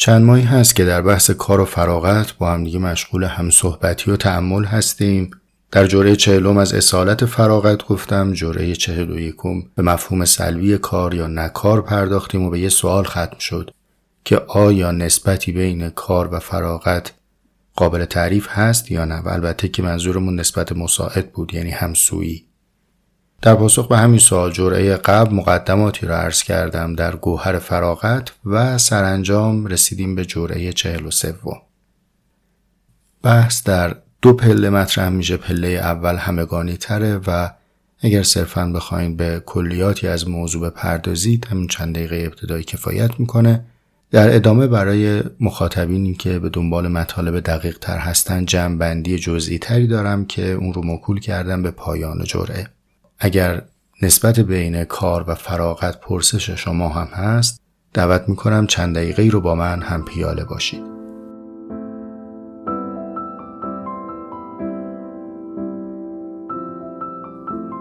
چند ماهی هست که در بحث کار و فراغت با هم دیگه مشغول هم صحبتی و تعمل هستیم. در جوره چهلم از اصالت فراغت گفتم جوره چهل و یکم به مفهوم سلوی کار یا نکار پرداختیم و به یه سوال ختم شد که آیا نسبتی بین کار و فراغت قابل تعریف هست یا نه؟ و البته که منظورمون نسبت مساعد بود یعنی همسویی. در پاسخ به همین سوال جرعه قبل مقدماتی را عرض کردم در گوهر فراغت و سرانجام رسیدیم به جرعه چهل و سوم. بحث در دو پله مطرح میشه پله اول همگانی تره و اگر صرفا بخواین به کلیاتی از موضوع بپردازید همین چند دقیقه ابتدایی کفایت می‌کنه. در ادامه برای مخاطبینی که به دنبال مطالب دقیق تر هستن جمعبندی جزئی تری دارم که اون رو مکول کردم به پایان جرعه اگر نسبت بین کار و فراغت پرسش شما هم هست دعوت می‌کنم چند دقیقه رو با من هم پیاله باشید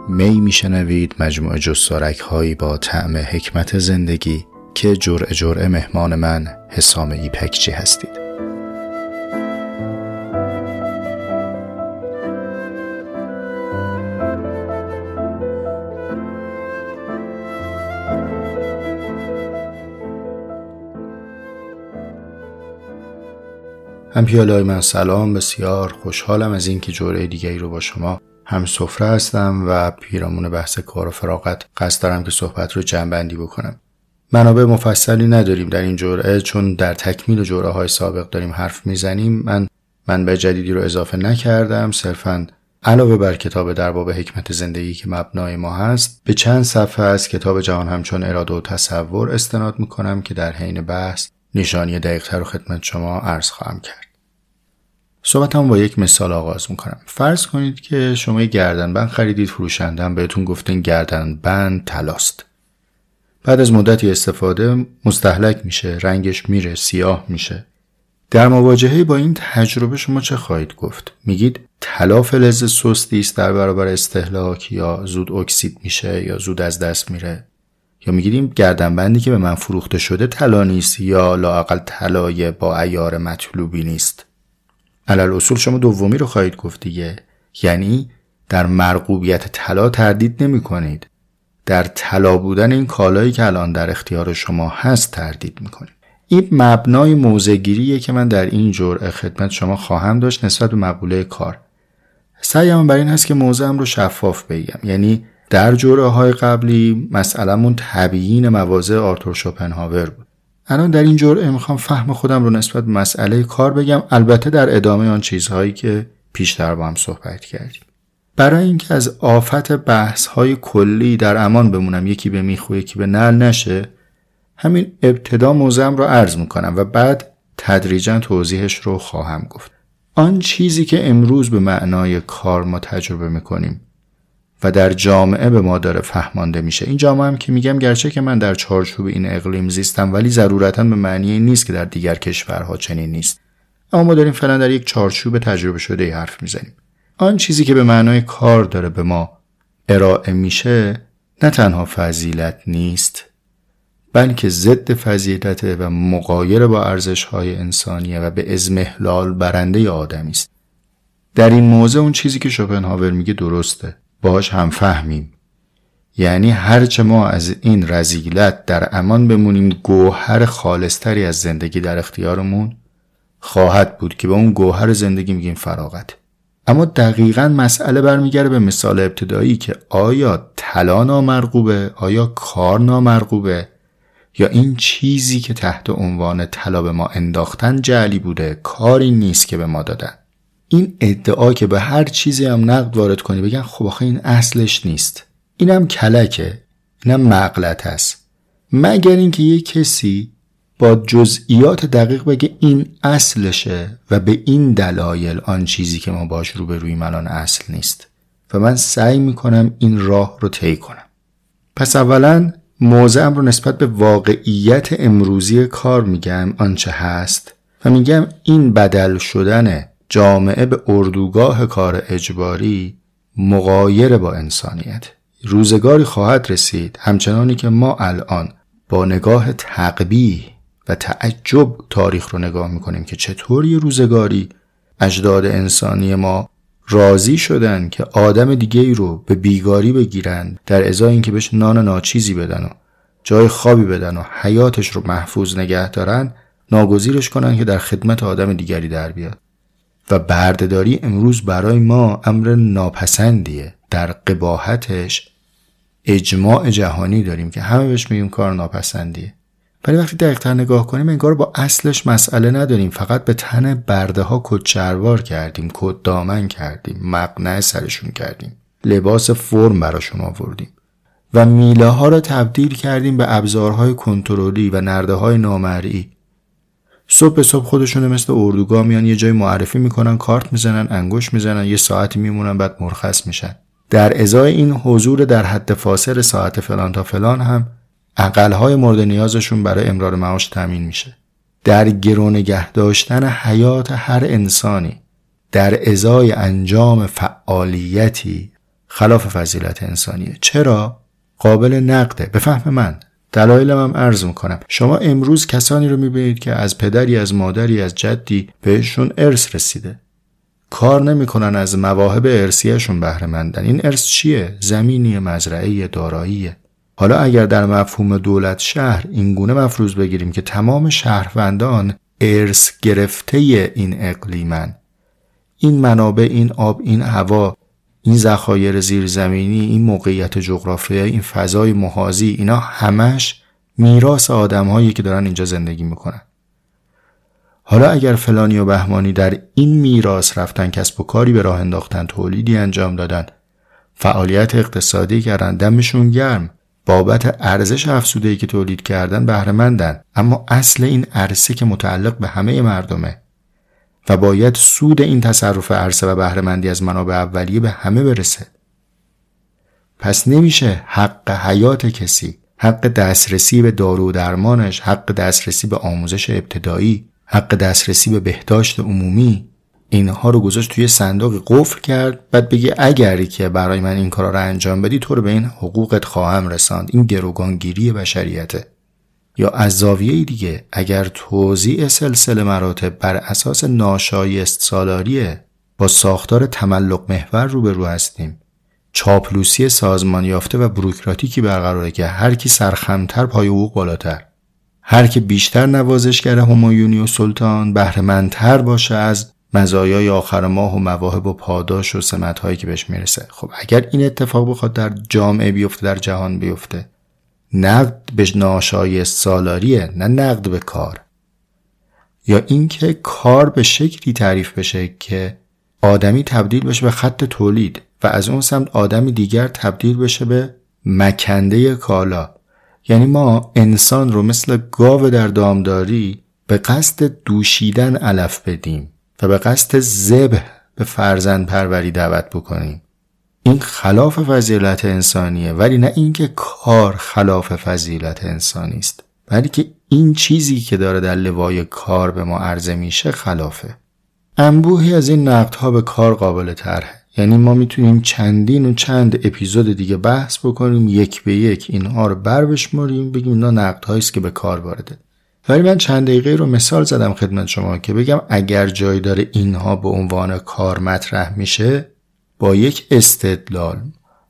می میشنوید مجموعه جستارک هایی با طعم حکمت زندگی که جرع جرعه مهمان من حسام ایپکچی هستید. هم پیاله من سلام بسیار خوشحالم از اینکه جوره دیگری رو با شما هم سفره هستم و پیرامون بحث کار و فراغت قصد دارم که صحبت رو جنبندی بکنم. منابع مفصلی نداریم در این جرعه چون در تکمیل جرعه های سابق داریم حرف می‌زنیم. من منبع جدیدی رو اضافه نکردم صرفا علاوه بر کتاب در باب حکمت زندگی که مبنای ما هست به چند صفحه از کتاب جهان همچون اراده و تصور استناد می‌کنم که در حین بحث نشانی دقیقتر رو خدمت شما عرض خواهم کرد. صحبتم با یک مثال آغاز می‌کنم. فرض کنید که شما گردن بند خریدید فروشندن بهتون گفتین گردن بند تلاست بعد از مدتی استفاده مستحلک میشه رنگش میره سیاه میشه. در مواجهه با این تجربه شما چه خواهید گفت؟ میگید طلا فلز سستی است در برابر استهلاک یا زود اکسید میشه یا زود از دست میره؟ یا میگیدیم گردنبندی که به من فروخته شده طلا نیست یا لاقل طلای با ایار مطلوبی نیست؟ علل اصول شما دومی رو خواهید گفت دیگه. یعنی در مرغوبیت طلا تردید نمی کنید در طلا بودن این کالایی که الان در اختیار شما هست تردید می کنید این مبنای موزگیریه که من در این جرعه خدمت شما خواهم داشت نسبت به مقوله کار. سعیم بر این هست که موضعم رو شفاف بگم. یعنی در جرعه های قبلی مسئلهمون تبیین مواضع آرتور شوپنهاور بود. الان در این جرعه می‌خوام فهم خودم رو نسبت به مسئله کار بگم. البته در ادامه آن چیزهایی که پیشتر با هم صحبت کردیم. برای اینکه از آفت بحث های کلی در امان بمونم یکی به میخو یکی به نل نشه همین ابتدا موزم رو عرض می‌کنم و بعد تدریجا توضیحش رو خواهم گفت. آن چیزی که امروز به معنای کار ما تجربه می‌کنیم و در جامعه به ما داره فهمانده میشه. این جامعه هم که میگم گرچه که من در چارچوب این اقلیم زیستم ولی ضرورتا به معنی این نیست که در دیگر کشورها چنین نیست. اما ما داریم فعلا در یک چارچوب تجربه شده ای حرف می‌زنیم. آن چیزی که به معنای کار داره به ما ارائه میشه نه تنها فضیلت نیست بلکه ضد فضیلت و مقایر با ارزش های انسانیه و به ازمهلال برنده آدمی است. در این موضع اون چیزی که شوپنهاور میگه درسته. باش هم فهمیم. یعنی هرچه ما از این رزیلت در امان بمونیم گوهر خالصتری از زندگی در اختیارمون خواهد بود که به اون گوهر زندگی میگیم فراغت. اما دقیقا مسئله برمیگرده به مثال ابتدایی که آیا طلا نامرغوبه؟ آیا کار نامرغوبه؟ یا این چیزی که تحت عنوان طلا به ما انداختن جعلی بوده؟ کاری نیست که به ما دادن. این ادعا که به هر چیزی هم نقد وارد کنی بگن خب آخه این اصلش نیست. اینم کلکه اینم مغلط است. مگر اینکه یه کسی با جزئیات دقیق بگه این اصلشه و به این دلایل آن چیزی که ما باش روی الان اصل نیست. و من سعی می‌کنم این راه رو طی کنم. پس اولا موضعم رو نسبت به واقعیت امروزی کار میگم آنچه هست. و میگم این بدل شدن جامعه به اردوگاه کار اجباری مقایر با انسانیت. روزگاری خواهد رسید همچنانی که ما الان با نگاه تقبیه و تعجب تاریخ رو نگاه می‌کنیم که چطور یه روزگاری اجداد انسانی ما راضی شدن که آدم دیگه رو به بیگاری بگیرن در ازای اینکه بهش نان ناچیزی بدن و جای خوابی بدن و حیاتش رو محفوظ نگه دارن ناگزیرش کنن که در خدمت آدم دیگری در بیاد. و بردهداری امروز برای ما امر ناپسندیه. در قباحتش اجماع جهانی داریم که همه بهش میگیم کار ناپسندیه. ولی وقتی دقیقتر نگاه کنیم انگار با اصلش مسئله نداریم. فقط به تن برده ها کد چروار کردیم کد دامن کردیم مقنع سرشون کردیم لباس فرم براشون آوردیم و میله ها را تبدیل کردیم به ابزارهای کنترلی و نرده های نامرئی. صبح به صبح خودشونه مثل اردوگاه میان یه جای معرفی می‌کنن کارت می‌زنن انگوش می‌زنن یه ساعتی میمونن بعد مرخص میشن. در ازای این حضور در حد فاصل ساعت فلان تا فلان هم اقلهای مورد نیازشون برای امرار معاش تامین میشه. در گرو نگه داشتن حیات هر انسانی در ازای انجام فعالیتی خلاف فضیلت انسانیه. چرا؟ قابل نقده. به فهم من. دلایلم هم عرض می‌کنم. شما امروز کسانی رو می‌بینید که از پدری از مادری از جدی بهشون ارث رسیده. کار نمی‌کنن از مواهب ارسیهشون بهره مندن. این ارث چیه؟ زمینی مزرعه داراییه حالا اگر در مفهوم دولت شهر اینگونه مفروض بگیریم که تمام شهروندان ارث گرفته این اقلیمن. این منابع این آب این هوا این ذخایر زیرزمینی این موقعیت جغرافیایی این فضای محاذی اینا همش میراث آدمهایی که دارن اینجا زندگی می‌کنن. حالا اگر فلانی و بهمانی در این میراث رفتن کسب و کاری به راه انداختن تولیدی انجام دادن فعالیت اقتصادی کردن دمشون گرم بابت ارزش افزوده که تولید کردن بهرهمندن. اما اصل این عرصه که متعلق به همه مردمه. و باید سود این تصرف عرصه و بهرهمندی از منابع اولیه به همه برسه. پس نمیشه حق حیات کسی حق دسترسی به دارو و درمانش حق دسترسی به آموزش ابتدایی حق دسترسی به بهداشت عمومی اینها رو گذاشت توی صندوق قفل کرد بعد بگی اگری که برای من این کارا رو انجام بدی تو رو به این حقوقت خواهم رساند. این گروگانگیری بشریته. یا از زاویه دیگه اگر توضیع سلسله مراتب بر اساس ناشایست سالاریه با ساختار تملق محور روبرو هستیم. چاپلوسی سازمان یافته و بروکراتیکی برقراره که هر کی سرخمتر پای حقوق بالاتر. هر کی بیشتر نوازشگر همایونی و سلطان بهرهمندتر باشه از مزایای آخر ماه و مواهب و پاداش و سمت که بهش می‌رسه. خب اگر این اتفاق بخواد در جامعه بیفته در جهان بیفته نقد به ناشایست سالاریه نه نقد به کار. یا اینکه کار به شکلی تعریف بشه که آدمی تبدیل بشه به خط تولید و از اون سمت آدمی دیگر تبدیل بشه به مکنده کالا. یعنی ما انسان رو مثل گاو در دامداری به قصد دوشیدن علف بدیم و به قصد زبه به فرزند پروری دعوت بکنیم. این خلاف فضیلت انسانیه ولی نه اینکه کار خلاف فضیلت انسانی است بلکه این چیزی که داره در لوای کار به ما عرضه میشه خلافه. انبوهی از این نقدها به کار قابل طرحه. یعنی ما می‌تونیم چندین و چند اپیزود دیگه بحث بکنیم یک به یک اینها رو بر بشماریم بگیم اینا نقدهایی است که به کار وارده. ولی من چند دقیقه رو مثال زدم خدمت شما که بگم اگر جای داره اینها به عنوان کار مطرح میشه با یک استدلال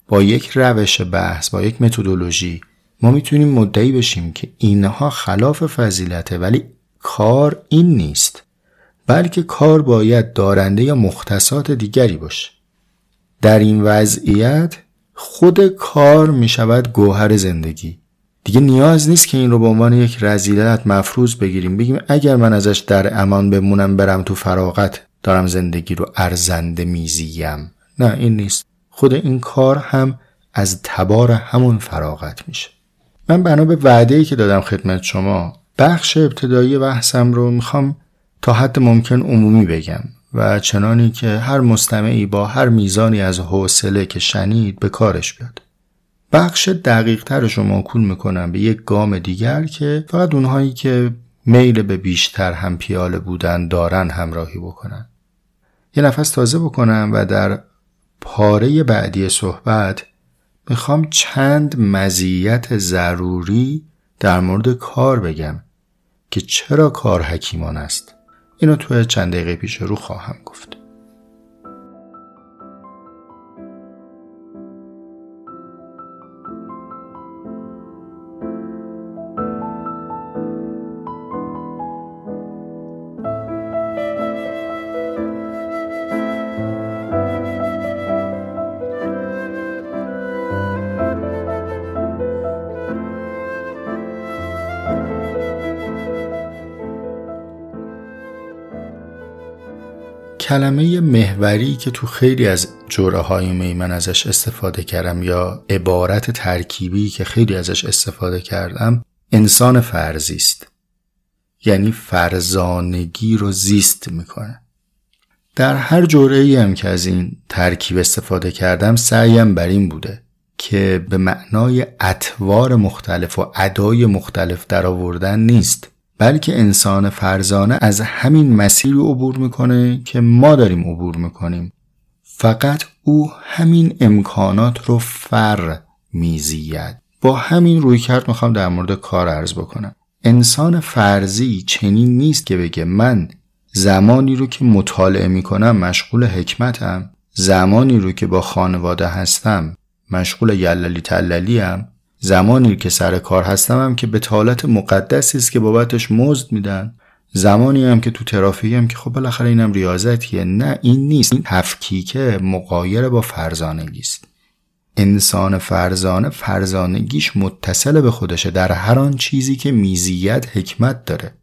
با یک روش بحث با یک متدولوژی ما می‌تونیم مدعی بشیم که اینها خلاف فضیلته ولی کار این نیست بلکه کار باید دارنده یا مختصات دیگری باشه. در این وضعیت خود کار می‌شود گوهر زندگی. دیگه نیاز نیست که این رو به عنوان یک رزیلت مفروض بگیریم. بگیم اگر من ازش در امان بمونم برم تو فراغت دارم زندگی رو ارزنده میزیم. نه این نیست. خود این کار هم از تبار همون فراغت میشه. من بنا به وعده ای که دادم خدمت شما بخش ابتدایی بحثم رو می‌خوام تا حد ممکن عمومی بگم و چنانی که هر مستمعی با هر میزانی از حوصله که شنید به کارش بیاد. بخش دقیق ترش رو موکول می‌کنم به یک گام دیگر که فقط اونهایی که میل به بیشتر هم پیاله بودن دارن همراهی بکنن. یه نفس تازه بکنم و در پاره بعدی صحبت می‌خوام چند مزیت ضروری در مورد کار بگم که چرا کار حکیمان است. اینو تو چند دقیقه پیش رو خواهم گفت. کلمه محوری که تو خیلی از جوره های می من ازش استفاده کردم یا عبارت ترکیبی که خیلی ازش استفاده کردم انسان فرضی است. یعنی فرزانگی رو زیست می‌کنه. در هر جوره ای هم که از این ترکیب استفاده کردم سعیم بر این بوده که به معنای اطوار مختلف و ادای مختلف در آوردن نیست. بلکه انسان فرزانه از همین مسیری عبور می‌کنه که ما داریم عبور می‌کنیم. فقط او همین امکانات رو فر میزید. با همین روی کرد می‌خوام در مورد کار عرض بکنم. انسان فرضی چنین نیست که بگه من زمانی رو که مطالعه می‌کنم مشغول حکمتم زمانی رو که با خانواده هستم مشغول یللی تللی هم زمانی که سر کار هستم هم که به طالت مقدسی است که بابتش مزد میدن. زمانی هم که تو ترافیک هم که خب بالاخره اینم ریاضتیه. نه این نیست. این تفکیکه مقایر با فرزانگی است. انسان فرزانه فرزانگیش متصل به خودشه در هر آن چیزی که میزیت حکمت داره.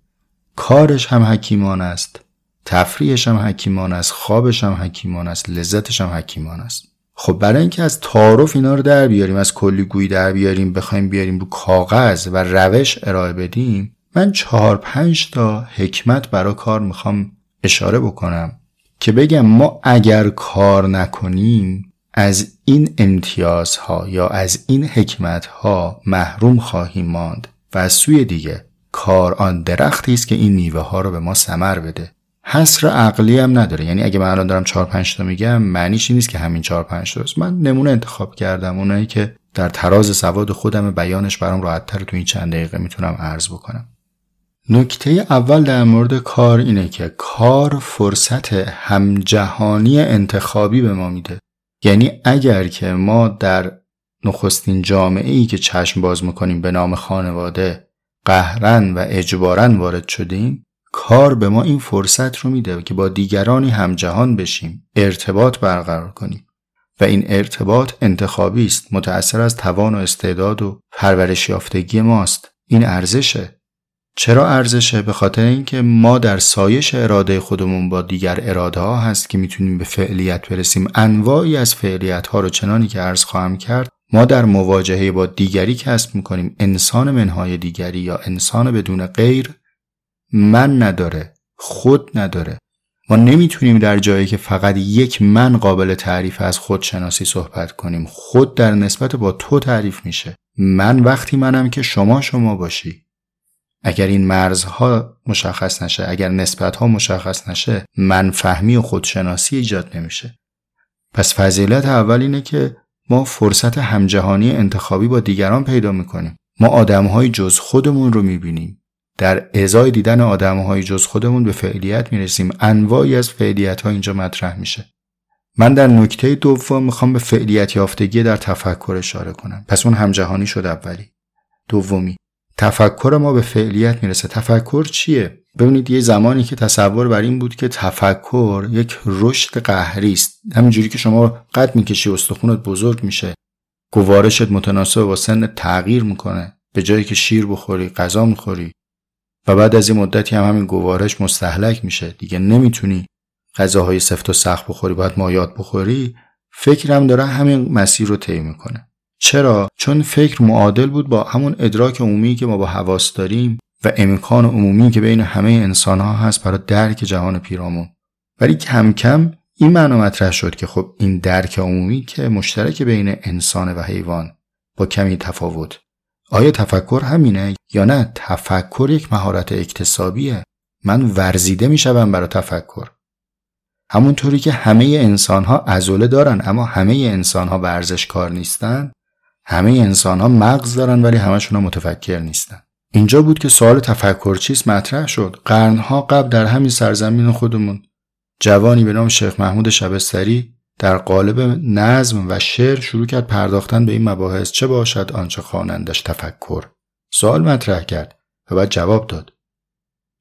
کارش هم حکیمان است. تفریحش هم حکیمان است. خوابش هم حکیمان است. لذتش هم حکیمان است. خب برای اینکه از تعارف اینا رو در بیاریم از کلی گویی در بیاریم بخوایم بیاریم رو کاغذ و روش ارائه بدیم من چهار پنج تا حکمت برای کار می‌خوام اشاره بکنم که بگم ما اگر کار نکنیم از این امتیازها یا از این حکمتها محروم خواهیم ماند و از سوی دیگه کار آن درختی است که این میوه ها رو به ما سمر بده. حصر عقلی هم نداره. یعنی اگه من الان دارم 4 5 تا میگم معنیش نیست که همین 4 5 تا من نمونه انتخاب کردم اونایی که در تراز سواد خودم بیانش برام راحتتر تو این چند دقیقه می‌تونم عرض بکنم. نکته اول در مورد کار اینه که کار فرصت همجهانی انتخابی به ما میده. یعنی اگر که ما در نخستین جامعه ای که چشم باز می‌کنیم به نام خانواده قهرن و اجبارن وارد شدیم کار به ما این فرصت رو میده که با دیگرانی همجهان بشیم ارتباط برقرار کنیم. و این ارتباط انتخابی است. متأثر از توان و استعداد و پرورش یافتگی ماست. این ارزشه. چرا ارزشه؟ به خاطر اینکه ما در سایش اراده خودمون با دیگر اراده ها هست که می‌تونیم به فعلیت برسیم. انواعی از فعلیت ها رو چنانی که عرض خواهم کرد ما در مواجهه با دیگری کسب می‌کنیم. انسان منهای دیگری یا انسان بدون غیر من نداره خود نداره. ما نمی‌تونیم در جایی که فقط یک من قابل تعریف از خودشناسی صحبت کنیم. خود در نسبت با تو تعریف میشه. من وقتی منم که شما شما باشی. اگر این مرزها مشخص نشه اگر نسبتها مشخص نشه من فهمی و خودشناسی ایجاد نمیشه. پس فضیلت اول اینه که ما فرصت همجهانی انتخابی با دیگران پیدا می‌کنیم. ما آدمهای جز خودمون رو می‌بینیم. در ازای دیدن آدم های جز خودمون به فعلیت می‌رسیم. انواعی از فعلیت ها اینجا مطرح میشه. من در نکته دوم می‌خوام به فعلیت یافتگی در تفکر اشاره کنم. پس اون همجهانی شد اولی. دومی تفکر ما به فعلیت می‌رسه. تفکر چیه؟ ببینید یه زمانی که تصور بر این بود که تفکر یک رشد قهری است. همینجوری که شما قد می‌کشی استخونت بزرگ میشه. گوارشت متناسب با سن تغییر می‌کنه. به جایی که شیر بخوری غذا می‌خوری. و بعد از این مدتی هم همین گوارش مستحلک میشه. دیگه نمی‌تونی غذاهای سفت و سخت بخوری باید مایات بخوری. فکرم داره همین مسیر رو طی می‌کنه. چرا؟ چون فکر معادل بود با همون ادراک عمومی که ما با حواس داریم و امکان عمومی که بین همه انسان ها هست برای درک جهان پیرامون. ولی کم کم این معنا مطرح شد که خب این درک عمومی که مشترک بین انسان و حیوان با کمی تفاوت. آیا تفکر همینه یا نه؟ تفکر یک مهارت اکتسابیه. من ورزیده می‌شوم برای تفکر. همونطوری که همه انسان ها دارن اما همه انسان ها کار نیستن. همه انسان ها مغز دارن ولی همشون متفکر نیستن. اینجا بود که سوال تفکر چیست مطرح شد. قرنها قبل در همین سرزمین خودمون جوانی به نام شیخ محمود شبستری در قالب نظم و شعر شروع کرد پرداختن به این مباحث چه باشد آنچه خوانندش تفکر. سوال مطرح کرد و بعد جواب داد.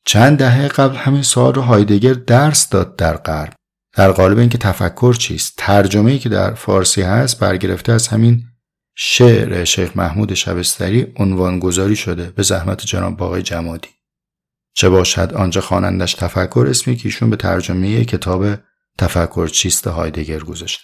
چند دهه قبل همین سوال رو هایدگر درس داد در غرب در قالب اینکه تفکر چیست؟ ترجمه ای که در فارسی هست برگرفته از همین شعر شیخ محمود شبستری عنوان گذاری شده به زحمت جناب باقی جمادی. چه باشد آنجا خوانندش تفکر اسمی که ایشون به ترجمه کتاب تفکر چیست هایدگر گذاشته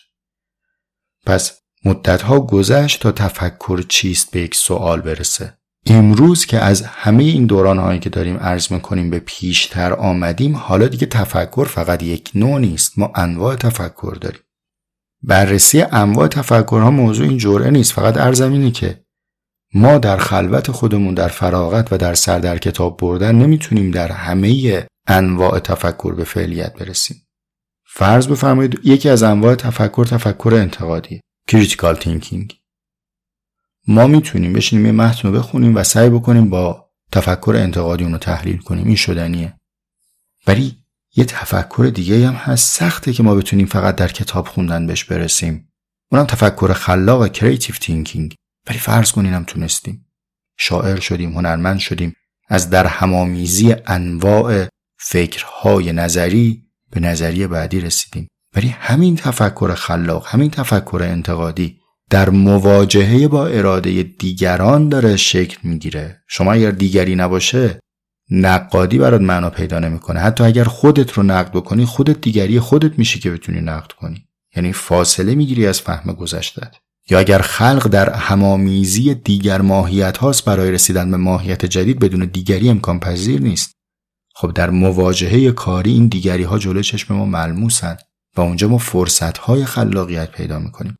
پس مدتها گذشت تا تفکر چیست به یک سوال برسه. امروز که از همه این دوران هایی که داریم عرض می‌کنیم به پیشتر آمدیم حالا دیگه تفکر فقط یک نوع نیست. ما انواع تفکر داریم. بررسی انواع تفکرها موضوع این جرعه نیست. فقط عرضم اینه که ما در خلوت خودمون در فراغت و در سر در کتاب بردن نمی‌تونیم در همه انواع تفکر به فعلیت برسیم. فرض بفرمایید یکی از انواع تفکر تفکر انتقادی. critical thinking ما می‌تونیم بشینیم یه متن رو بخونیم و سعی بکنیم با تفکر انتقادی اون رو تحلیل کنیم. این شدنیه. ولی یه تفکر دیگه هم هست. سخته که ما بتونیم فقط در کتاب خوندن بهش برسیم. اونم تفکر خلاق و creative thinking ولی فرض کنینم تونستیم. شاعر شدیم هنرمند شدیم. از در هم‌آمیزی انواع فکرهای نظری به نظریه بعدی رسیدیم. ولی همین تفکر خلاق همین تفکر انتقادی در مواجهه با اراده دیگران داره شکل می‌گیره. شما اگر دیگری نباشه نقادی برات معنا پیدا نمی‌کنه. حتی اگر خودت رو نقد بکنی خودت دیگری خودت میشی که بتونی نقد کنی. یعنی فاصله می‌گیری از فهم گذشتت یا اگر خلق در همامیزی دیگر ماهیت هاست برای رسیدن به ماهیت جدید بدون دیگری امکان پذیر نیست. خب در مواجهه کاری این دیگری ها جلو چشم ما ملموسن و اونجا ما فرصت های خلاقیت پیدا می‌کنیم.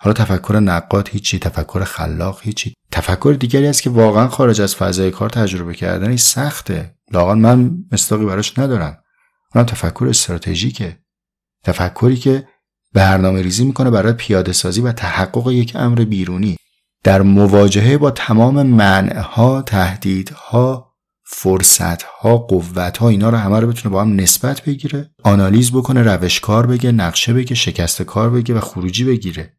حالا تفکر نقاد هیچی تفکر خلاق هیچی. تفکر دیگری است که واقعا خارج از فضای کار تجربه کردنی سخته. لاغا من مستاقی براش ندارم. اونم تفکر استراتژیکه. تفکری که برنامه ریزی می‌کنه برای پیاده سازی و تحقق یک امر بیرونی. در مواجهه با تمام منعها تهدیدها فرصتها قوتها اینا رو همه رو بتونه با هم نسبت بگیره آنالیز بکنه روش کار بگه نقشه بگه شکست کار بگه و خروجی بگیره.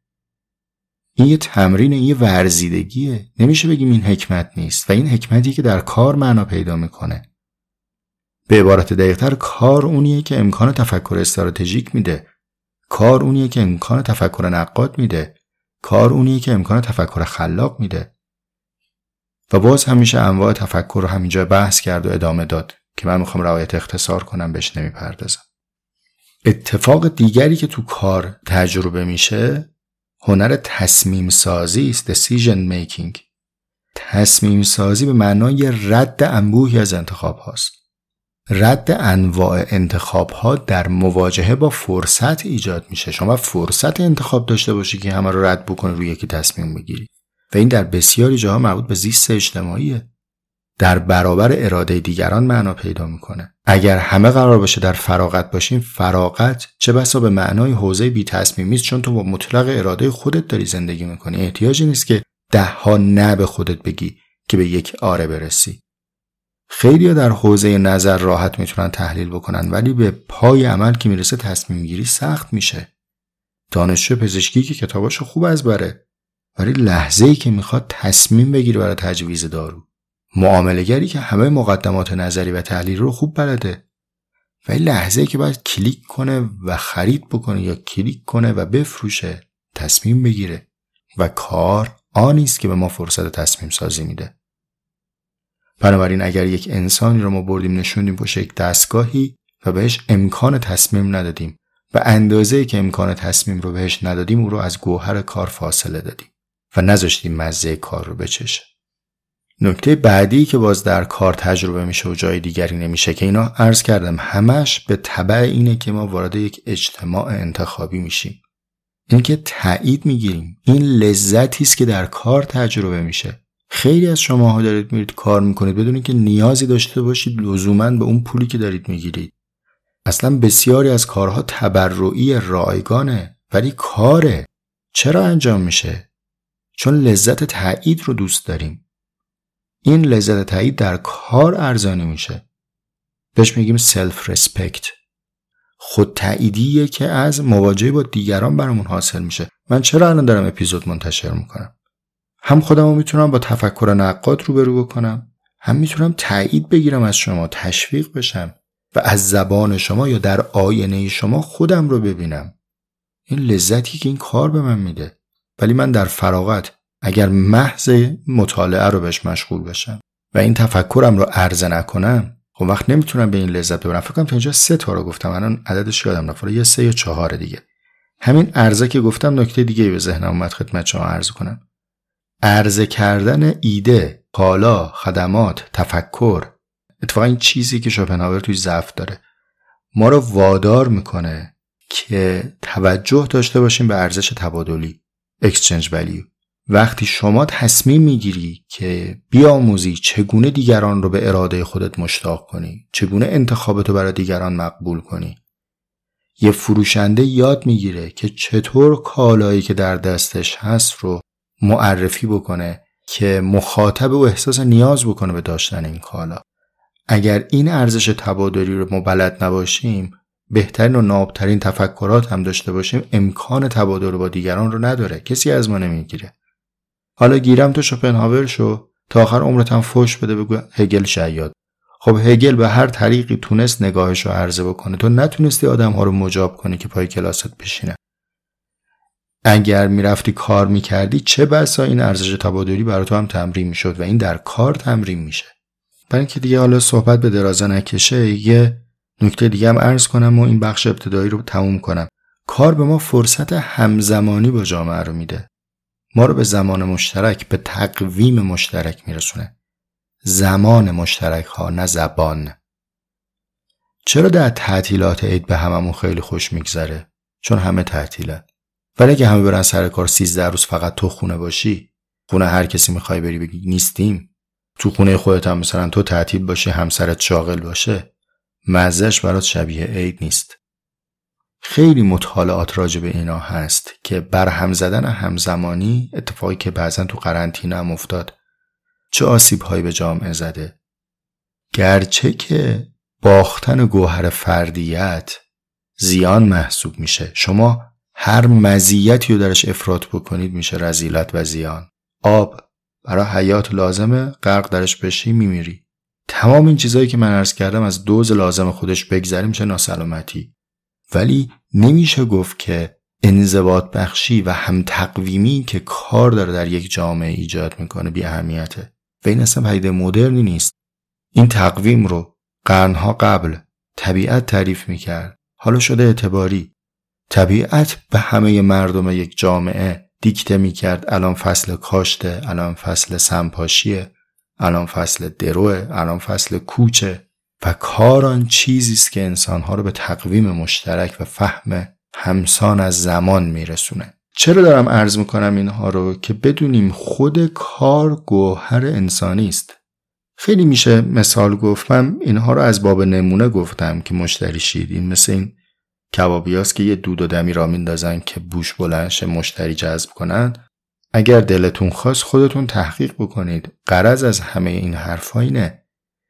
این یه تمرین این یه ورزیدگیه. نمیشه بگیم این حکمت نیست و این حکمتی که در کار معنا پیدا می‌کنه. به عبارت دقیقتر کار اونیه که امکان تفکر استراتژیک میده. کار اونیه که امکان تفکر نقاد میده. کار اونیه که امکان تفکر خلاق میده. و باز همیشه انواع تفکر رو همینجا بحث کرد و ادامه داد که من می‌خوام رعایت اختصار کنم بهش نمی‌پردازم. اتفاق دیگری که تو کار تجربه میشه هنر تصمیم سازی است decision making. تصمیم سازی به معنای رد انبوهی از انتخاب هاست. رد انواع انتخاب ها در مواجهه با فرصت ایجاد میشه. شما فرصت انتخاب داشته باشی که همه رو رد بکنی روی یکی تصمیم بگیری. و این در بسیاری جاها مربوط به زیست اجتماعیه. در برابر اراده دیگران معنا پیدا می‌کنه. اگر همه قرار باشه در فراغت باشیم فراغت چه بسا به معنای حوزه بی تصمیمی است؟ چون تو با مطلق اراده خودت داری زندگی می‌کنی. احتیاجی نیست که ده ها نه به خودت بگی که به یک آره برسی. خیلی در حوزه نظر راحت می‌تونن تحلیل بکنن ولی به پای عمل که می‌رسه تصمیم گیری سخت میشه. دانشجو پزشکی که کتاباشو خوب از بره. ولی لحظه ای که می‌خواد تصمیم بگیره برای تجویز دارو. معاملگری که همه مقدمات نظری و تحلیل رو خوب بلده. ولی لحظه ای که باید کلیک کنه و خرید بکنه یا کلیک کنه و بفروشه تصمیم بگیره. و کار آنی است که به ما فرصت تصمیم سازی میده. بنابراین اگر یک انسانی رو ما بردیم نشوندیم پشت یک دستگاهی و بهش امکان تصمیم ندادیم و اندازه که امکان تصمیم رو بهش ندادیم او رو از گوهر کار فاصله دادیم. و نذاشتیم مزه کار رو بچشه. نکته بعدی که باز در کار تجربه میشه و جای دیگری نمیشه که اینا عرض کردم همش به طبع اینه که ما وارد یک اجتماع انتخابی میشیم. اینکه تایید می‌گیریم. این لذتی است که در کار تجربه میشه. خیلی از شماها دارید میرید کار می‌کنید بدون که نیازی داشته باشید لزوما به اون پولی که دارید می‌گیرید. اصلا بسیاری از کارها تبرعی رایگانه ولی کاره. چرا انجام میشه؟ چون لذت تایید رو دوست داریم. این لذت تایید در کار ارزانی میشه. بهش میگیم سلف رسپکت خود تاییدیه که از مواجهه با دیگران برامون حاصل میشه. من چرا الان دارم اپیزود منتشر می‌کنم؟ هم خودمو می‌تونم با تفکر نقاد روبرو بکنم هم می‌تونم تایید بگیرم از شما تشویق بشم و از زبان شما یا در آینه شما خودم رو ببینم. این لذتی که این کار به من میده. ولی من در فراغت اگر محض مطالعه رو بهش مشغول بشم و این تفکرم رو عرضه نکنم خب وقت نمی‌تونم به این لذت ببرم. فکر کنم تا اینجا سه تا رو گفتم الان عددش یادم رفت. یه سه یا چهار دیگه. همین عرضه که گفتم نکته دیگه به ذهنم اومد خدمت شما عرض کنم. عرضه کردن ایده کالا خدمات تفکر اتفاقا این چیزی که شوپنهاور توی ضعف داره. ما رو وادار می‌کنه که توجه داشته باشیم به ارزش تبادلی. Exchange value. وقتی شما تصمیم می‌گیری که بیاموزی چگونه دیگران رو به اراده خودت مشتاق کنی چگونه انتخابتو برای دیگران مقبول کنی یه فروشنده یاد می‌گیره که چطور کالایی که در دستش هست رو معرفی بکنه که مخاطب او احساس نیاز بکنه به داشتن این کالا. اگر این ارزش تبادلی رو ما نباشیم بهترین و نابترین تفکرات هم داشته باشیم امکان تبادل با دیگران رو نداره. کسی از ما نمی‌گیره. حالا گیرم تو شوپنهاور شو. تا آخر عمرت هم فوش بده بگو هگل شیاد. خب هگل به هر طریقی تونست نگاهش رو عرضه بکنه. تو نتونستی آدم ها رو مجاب کنی که پای کلاست بشینه. اگر می‌رفتی کار می‌کردی چه بسا این ارزش تبادلی برای تو هم تمرین می‌شد و این در کار تمرین میشه. برای اینکه دیگه حالا صحبت به درازه نکشه یه نکته دیگه هم عرض کنم و این بخش ابتدایی رو تموم کنم. کار به ما فرصت همزمانی با جامعه رو میده. ما رو به زمان مشترک به تقویم مشترک میرسونه. زمان مشترک ها نه زبان. چرا در تعطیلات عید به هممون خیلی خوش میگذره؟ چون همه تعطیله. ولی اگه همه برن سر کار 13 روز فقط تو خونه باشی خونه هر کسی می‌خوای بری بگی نیستیم. تو خونه خودت هم مثلا تو تعطیل باشی همسرت شاغل باشه. مزهش برات شبیه عید نیست. خیلی مطالعات راجع به اینا هست که برهم زدن همزمانی اتفاقی که بعضا تو قرنطینه هم افتاد. چه آسیب هایی به جامعه زده. گرچه که باختن گوهر فردیت زیان محسوب میشه. شما هر مزیتی رو درش افراد بکنید میشه رزیلت و زیان. آب برای حیات لازمه غرق درش بشی میمیری. تمام این چیزهایی که من عرض کردم از دوز لازم خودش بگذریم میشه ناسلامتی. ولی نمیشه گفت که انضباط بخشی و هم تقویمی که کار داره در یک جامعه ایجاد می‌کنه بی اهمیته. و این اصلا پدیده مدرنی نیست. این تقویم رو قرنها قبل طبیعت تعریف می‌کرد. حالا شده اعتباری. طبیعت به همه مردم یک جامعه دیکته می‌کرد. الان فصل کاشته الان فصل سمپاشیه. الان فصل دروه الان فصل کوچه و کار آن چیزی است که انسانها رو به تقویم مشترک و فهم همسان از زمان میرسونه. چرا دارم عرض می‌کنم اینها رو؟ که بدونیم خود کار گوهر انسانی است. خیلی میشه مثال گفت من اینها رو از باب نمونه گفتم که مشتری شید این مثل این کبابیاست که یه دود و دمی را میندازن که بوش بلنش مشتری جذب کنن. اگر دلتون خواست خودتون تحقیق بکنید. قرض از همه این حرفا اینه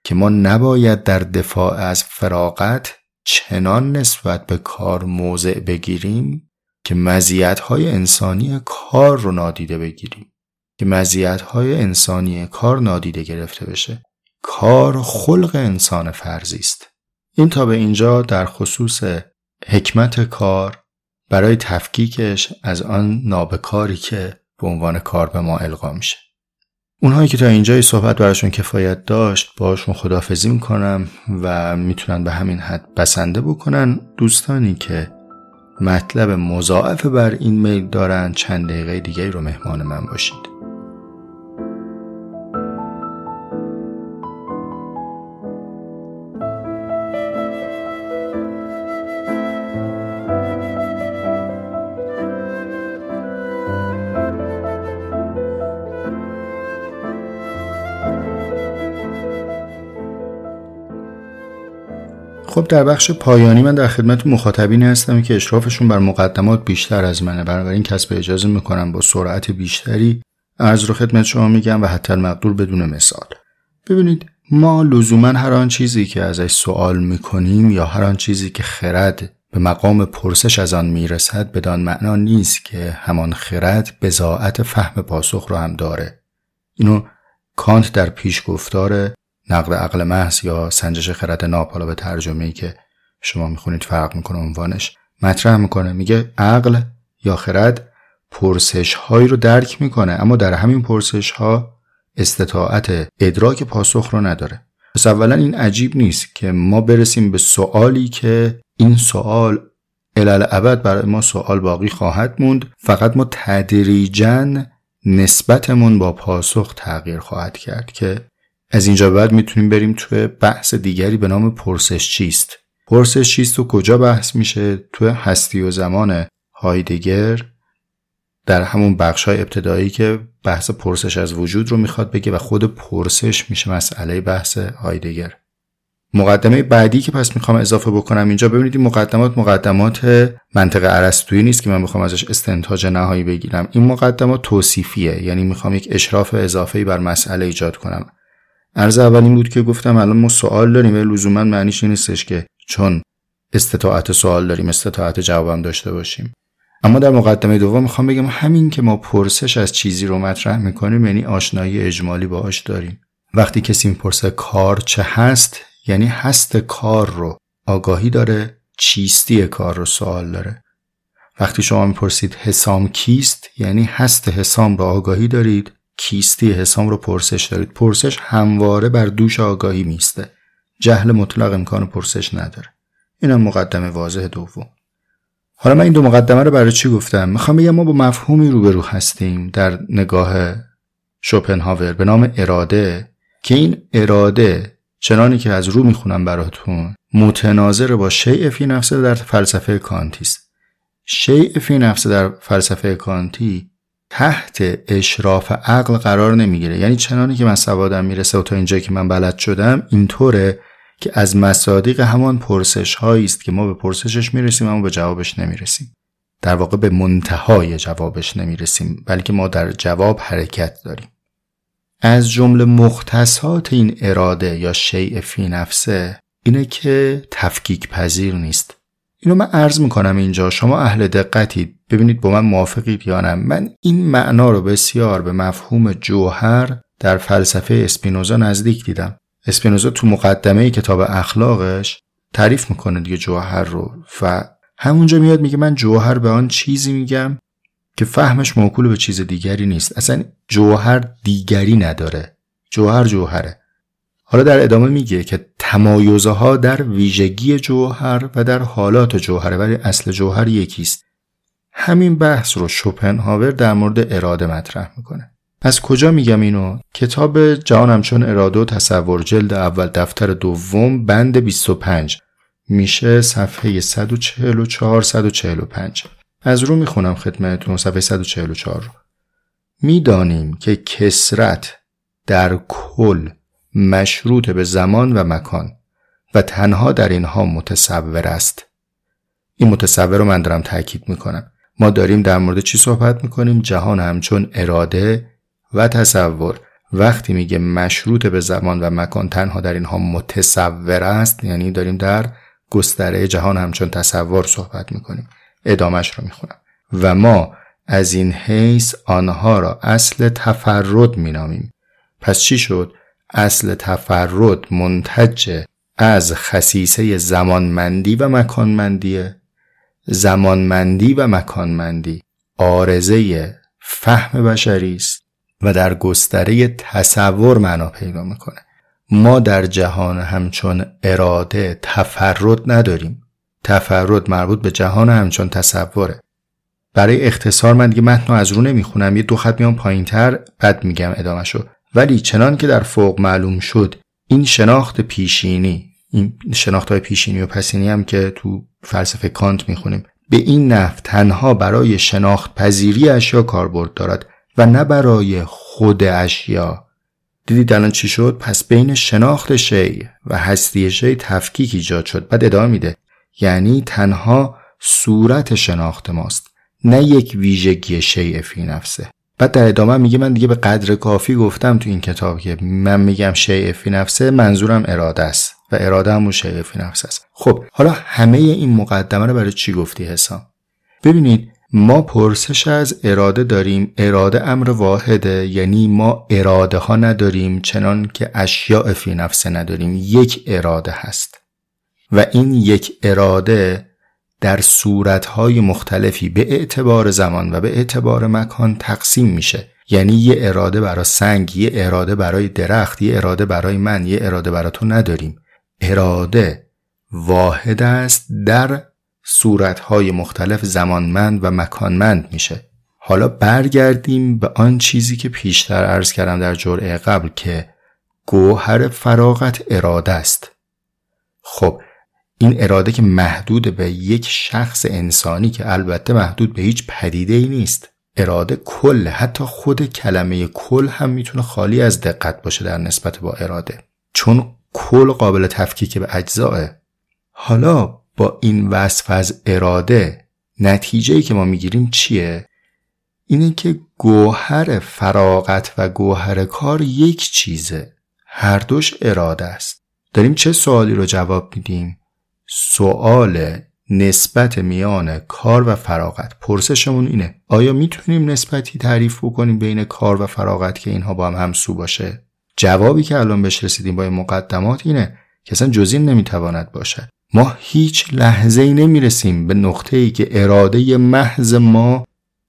که ما نباید در دفاع از فراغت چنان نسبت به کار موضع بگیریم که مزیت‌های انسانی کار رو نادیده بگیریم. که مزیت‌های انسانی کار نادیده گرفته بشه. کار خلق انسان فرزی است. این تا به اینجا در خصوص حکمت کار برای تفکیکش از آن نابکاری که به عنوان کار به ما القا میشه. اونهایی که تا اینجای صحبت براشون کفایت داشت باشون خدافزی می‌کنم و می‌تونن به همین حد بسنده بکنن. دوستانی که مطلب مضاعف بر این میل دارن چند دقیقه دیگه رو مهمان من باشید. خب در بخش پایانی من در خدمت مخاطبینی هستم که اشرافشون بر مقدمات بیشتر از منه. بنابراین کسب اجازه می‌کنم با سرعت بیشتری عرض رو خدمت شما میگم و حتی مقدور بدون مثال. ببینید ما لزوما هر آن چیزی که ازش سوال می‌کنیم یا هر آن چیزی که خرد به مقام پرسش از آن می‌رسد بدان معنا نیست که همان خرد بزاعت فهم پاسخ رو هم داره. اینو کانت در پیش گفتار نقد عقل محض یا سنجش خرد ناب حالا به ترجمه ای که شما می‌خونید فرق می‌کنه عنوانش. مطرح می‌کنه. میگه عقل یا خرد پرسش هایی رو درک می‌کنه اما در همین پرسش ها استطاعت ادراک پاسخ رو نداره. پس اولا این عجیب نیست که ما برسیم به سوالی که این سوال علل ابد برای ما سوال باقی خواهد موند. فقط ما تدریجا نسبتمون با پاسخ تغییر خواهد کرد که از اینجا بعد می‌تونیم بریم توی بحث دیگری به نام پرسش چیست. پرسش چیست و کجا بحث میشه؟ توی هستی و زمان هایدگر در همون بخش های ابتدایی که بحث پرسش از وجود رو می‌خواد بگه و خود پرسش میشه مسئله بحث هایدگر. مقدمه بعدی که پس می‌خوام اضافه بکنم اینجا ببینید این مقدمات مقدمات منطق ارسطویی نیست که من می‌خوام ازش استنتاج نهایی بگیرم. این مقدمات توصیفیه یعنی می‌خوام یک اشراف اضافه بر مسئله ایجاد کنم. عرض اول این بود که گفتم الان ما سوال داریم و لزوما معنیش نیستش که چون استطاعت سوال داریم استطاعت جوابم داشته باشیم. اما در مقدمه دوم می‌خوام بگم همین که ما پرسش از چیزی رو مطرح می‌کنیم یعنی آشنایی اجمالی باهاش داریم. وقتی کسی می‌پرسه کار چه هست یعنی هست کار رو آگاهی داره چیستی کار رو سوال داره. وقتی شما می‌پرسید حسام کیست یعنی هست حسام رو آگاهی دارید کیستی حسام رو پرسش دارید. پرسش همواره بر دوش آگاهی میسته جهل مطلق امکان پرسش نداره. اینم مقدمه واضح دوم. حالا من این دو مقدمه رو برای چی گفتم؟ می‌خوام بگم ما با مفهومی روبرو هستیم در نگاه شوپنهاور به نام اراده که این اراده چنانی که از رو می‌خونم براتون متناظر با شیء فی نفسه در فلسفه کانتی است. شیء فی نفسه در فلسفه کانتی تحت اشراف عقل قرار نمی‌گیره. یعنی چنانی که من سوادم می‌رسه و تا اینجا که من بلد شدم اینطوره که از مصادیق همان پرسش هایی است که ما به پرسشش می‌رسیم اما به جوابش نمی‌رسیم. در واقع به منتهای جوابش نمی‌رسیم بلکه ما در جواب حرکت داریم. از جمله مختصات این اراده یا شیء فی نفسه اینه که تفکیک پذیر نیست. اینو من عرض می‌کنم اینجا. شما اهل دقتید. ببینید با من موافقید یا نه. من این معنا رو بسیار به مفهوم جوهر در فلسفه اسپینوزا نزدیک دیدم. اسپینوزا تو مقدمه کتاب اخلاقش تعریف می‌کنه دیگه جوهر رو و همونجا میاد میگه من جوهر به آن چیزی میگم که فهمش موکول به چیز دیگری نیست. اصلا جوهر دیگری نداره. جوهر جوهره. حالا در ادامه میگه که تمایزه ها در ویژگی جوهر و در حالات جوهره ولی اصل جوهر یکیست. همین بحث رو شوپنهاور در مورد اراده مطرح می‌کنه. از کجا میگم اینو؟ کتاب جهان همچون اراده و تصور جلد اول دفتر دوم بند 25 میشه صفحه 144 145 از رو می‌خونم خدمتتون صفحه 144 رو. می‌دانیم که کسرت در کل مشروط به زمان و مکان و تنها در اینها متصور است. این متصور رو من دارم تاکید می‌کنم. ما داریم در مورد چی صحبت می‌کنیم؟ جهان همچون اراده و تصور. وقتی میگه مشروط به زمان و مکان تنها در اینها متصور است یعنی داریم در گستره جهان همچون تصور صحبت می‌کنیم. ادامش رو می‌خونم. و ما از این حیث آنها را اصل تفرد مینامیم. پس چی شد؟ اصل تفرد منتج از خصیصه زمانمندی و مکانمندیه زمانمندی و مکانمندی آرزه فهم بشری است و در گستره تصور معنا پیدا می‌کنه. ما در جهان همچون اراده تفرد نداریم. تفرد مربوط به جهان همچون تصوره. برای اختصار من دیگه متن از رو نمی‌خونم. یه دو خط میام پایین تر بعد میگم ادامهشو. ولی چنان که در فوق معلوم شد این شناخت پیشینی این شناخت های پیشینی و پسینی هم که تو فلسفه کانت می‌خونیم به این نحو تنها برای شناخت پذیری اشیا کاربرد دارد و نه برای خود اشیا. دیدید الان چی شد؟ پس بین شناخت شی و هستی شی تفکیک ایجاد شد بعد ادامه میده. یعنی تنها صورت شناخت ماست نه یک ویژگی شیء فی نفسه. بعد در ادامه میگه من دیگه به قدر کافی گفتم تو این کتاب که من میگم شیء فی نفسه منظورم اراده است و اراده همون شیء فی نفسه است. خب حالا همه این مقدمه رو برای چی گفتی حسام؟ ببینید ما پرسش از اراده داریم اراده امر واحده یعنی ما اراده ها نداریم چنان که اشیاء فی نفسه نداریم. یک اراده هست. و این یک اراده در صورتهای مختلفی به اعتبار زمان و به اعتبار مکان تقسیم میشه. یعنی یه اراده برای سنگ یه اراده برای درخت یه اراده برای من یه اراده برای تو نداریم. اراده واحد است در صورتهای مختلف زمانمند و مکانمند میشه. حالا برگردیم به آن چیزی که پیشتر عرض کردم در جرعه قبل که گوهر فراغت اراده است. خب این اراده که محدود به یک شخص انسانی که البته محدود به هیچ پدیده ای نیست. اراده کل حتی خود کلمه کل هم می‌تونه خالی از دقت باشه در نسبت با اراده. چون کل قابل تفکیک به اجزاه حالا با این وصف از اراده نتیجه ای که ما می‌گیریم چیه؟ اینه که گوهر فراغت و گوهر کار یک چیزه. هر دوش اراده است. داریم چه سوالی رو جواب میدیم؟ سوال نسبت میان کار و فراغت. پرسشمون اینه آیا می‌تونیم نسبتی تعریف بکنیم بین کار و فراغت که اینها با هم همسو باشه؟ جوابی که الان بهش رسیدیم با این مقدمات اینه که اصلا جزین نمی‌تواند باشد ما هیچ لحظه ای نمی رسیم به نقطه ای که اراده محض ما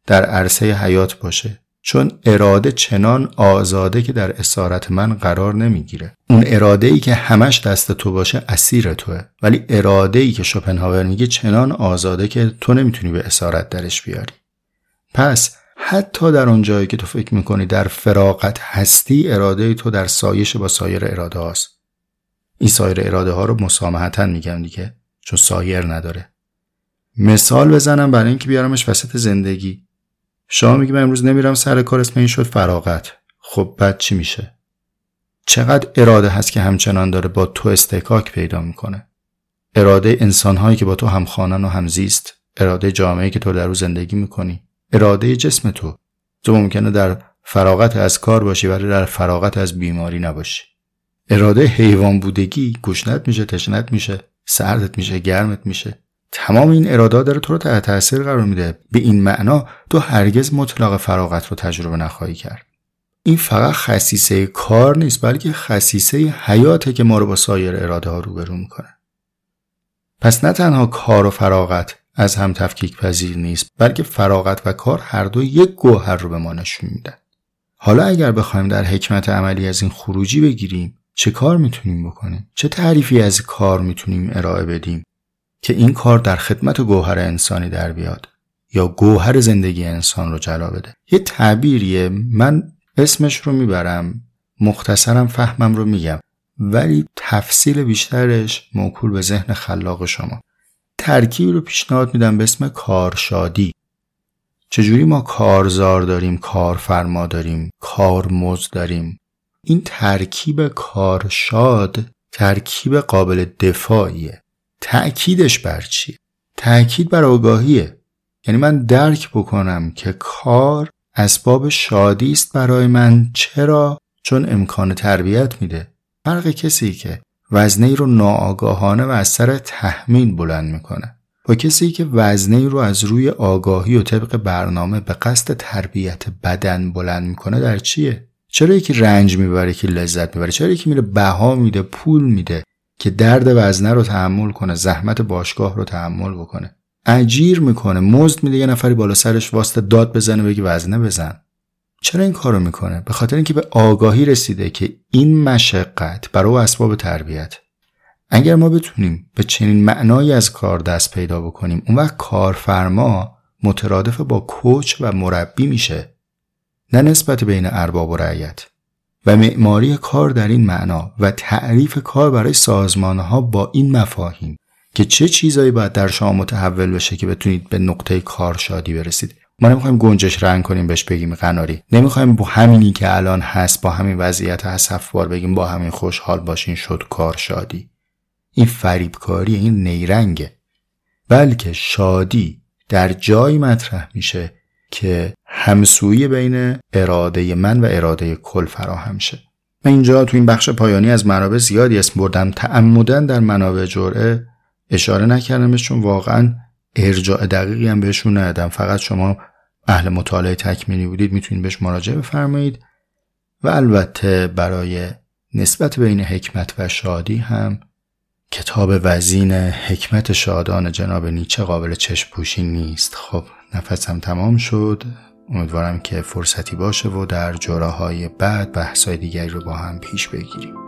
در عرصه حیات باشه. چون اراده چنان آزاده که در اسارت من قرار نمی‌گیره. اون اراده ای که همش دست تو باشه اسیر توه. ولی اراده ای که شوپنهاور میگه چنان آزاده که تو نمی‌تونی به اسارت درش بیاری. پس حتی در اون جایی که تو فکر می‌کنی در فراغت هستی اراده تو در سایش با سایر اراده هاست. این سایر اراده ها رو مسامحتا میگم دیگه چون سایر نداره. مثال بزنم برای اینکه بیارمش وسط زندگی. شما میگی من امروز نمیرم سر کار اسم این شد فراغت. خب بعد چی میشه؟ چقدر اراده هست که همچنان داره با تو استکاک پیدا می‌کنه؟ اراده انسانهایی که با تو همخوانن و همزیست. اراده جامعه که تو در رو زندگی می‌کنی. اراده جسم تو. تو ممکنه در فراغت از کار باشی ولی در فراغت از بیماری نباشی. اراده حیوان بودگی گشنت میشه تشنت میشه سردت میشه گرمت میشه. تمام این ارادا داره تو رو تحت تاثیر قرار میده. به این معنا تو هرگز مطلق فراغت رو تجربه نخواهی کرد. این فقط خصیصه کار نیست بلکه خصیصه حیاته که ما رو با سایر اراده ها روبرو می‌کنه. پس نه تنها کار و فراغت از هم تفکیک پذیر نیست بلکه فراغت و کار هر دو یک گوهر رو به ما نشون میدن. حالا اگر بخوایم در حکمت عملی از این خروجی بگیریم چه کار می‌تونیم بکنیم؟ چه تعریفی از کار می‌تونیم ارائه بدیم؟ که این کار در خدمت گوهر انسانی در بیاد یا گوهر زندگی انسان رو جلا بده. یه تعبیریه. من اسمش رو می‌برم مختصرم فهمم رو میگم ولی تفصیل بیشترش موکول به ذهن خلاق شما. ترکیب رو پیشنهاد میدم به اسم کارشادی. چجوری ما کارزار داریم کارفرما داریم کارمزد داریم؟ این ترکیب کارشاد ترکیب قابل دفاعیه. تأکیدش بر چی؟ تأکید بر آگاهیه یعنی من درک بکنم که کار اسباب شادی است برای من چرا؟ چون امکان تربیت میده فرق کسی که وزنه رو ناآگاهانه و از سر تحمیل بلند می‌کنه با کسی که وزنه رو از روی آگاهی و طبق برنامه به قصد تربیت بدن بلند می‌کنه در چیه؟ چرا یکی رنج می‌بره که لذت می‌بره چرا یکی میره بها میده پول میده که درد وزنه رو تحمل کنه زحمت باشگاه رو تحمل بکنه. اجیر می‌کنه مزد میده یه نفری بالا سرش واسطه داد بزنه بگی وزنه بزن. چرا این کارو می‌کنه؟ به خاطر اینکه به آگاهی رسیده که این مشقت برای اسباب تربیت. اگر ما بتونیم به چنین معنایی از کار دست پیدا بکنیم اون وقت کارفرما مترادف با کوچ و مربی میشه. نه نسبت بین ارباب و رعیت. و معماری کار در این معنا و تعریف کار برای سازمان ها با این مفاهیم که چه چیزایی باید در شما متحول بشه که بتونید به نقطه کار شادی برسید. ما نمی‌خوایم گنجش رنگ کنیم بهش بگیم قناری. نمی‌خوایم با همینی که الان هست با همین وضعیت هست بگیم با همین خوشحال باشین شد کار شادی این فریبکاری این نیرنگه. بلکه شادی در جایی مطرح میشه که همسویی بین اراده من و اراده کل فراهم شه. من اینجا تو این بخش پایانی از منابع زیادی اسم بردم. تعمدن در منابع جرعه اشاره نکردمش چون واقعا ارجاع دقیقی هم بهشون ندادم. فقط شما اهل مطالعه تکمیلی بودید می‌تونید بهش مراجعه بفرمایید. و البته برای نسبت بین حکمت و شادی هم کتاب وزین حکمت شادان جناب نیچه قابل چشم پوشی نیست. خب نفسم تمام شد. امیدوارم که فرصتی باشه و در جراهای بعد بحثای دیگری رو با هم پیش بگیریم.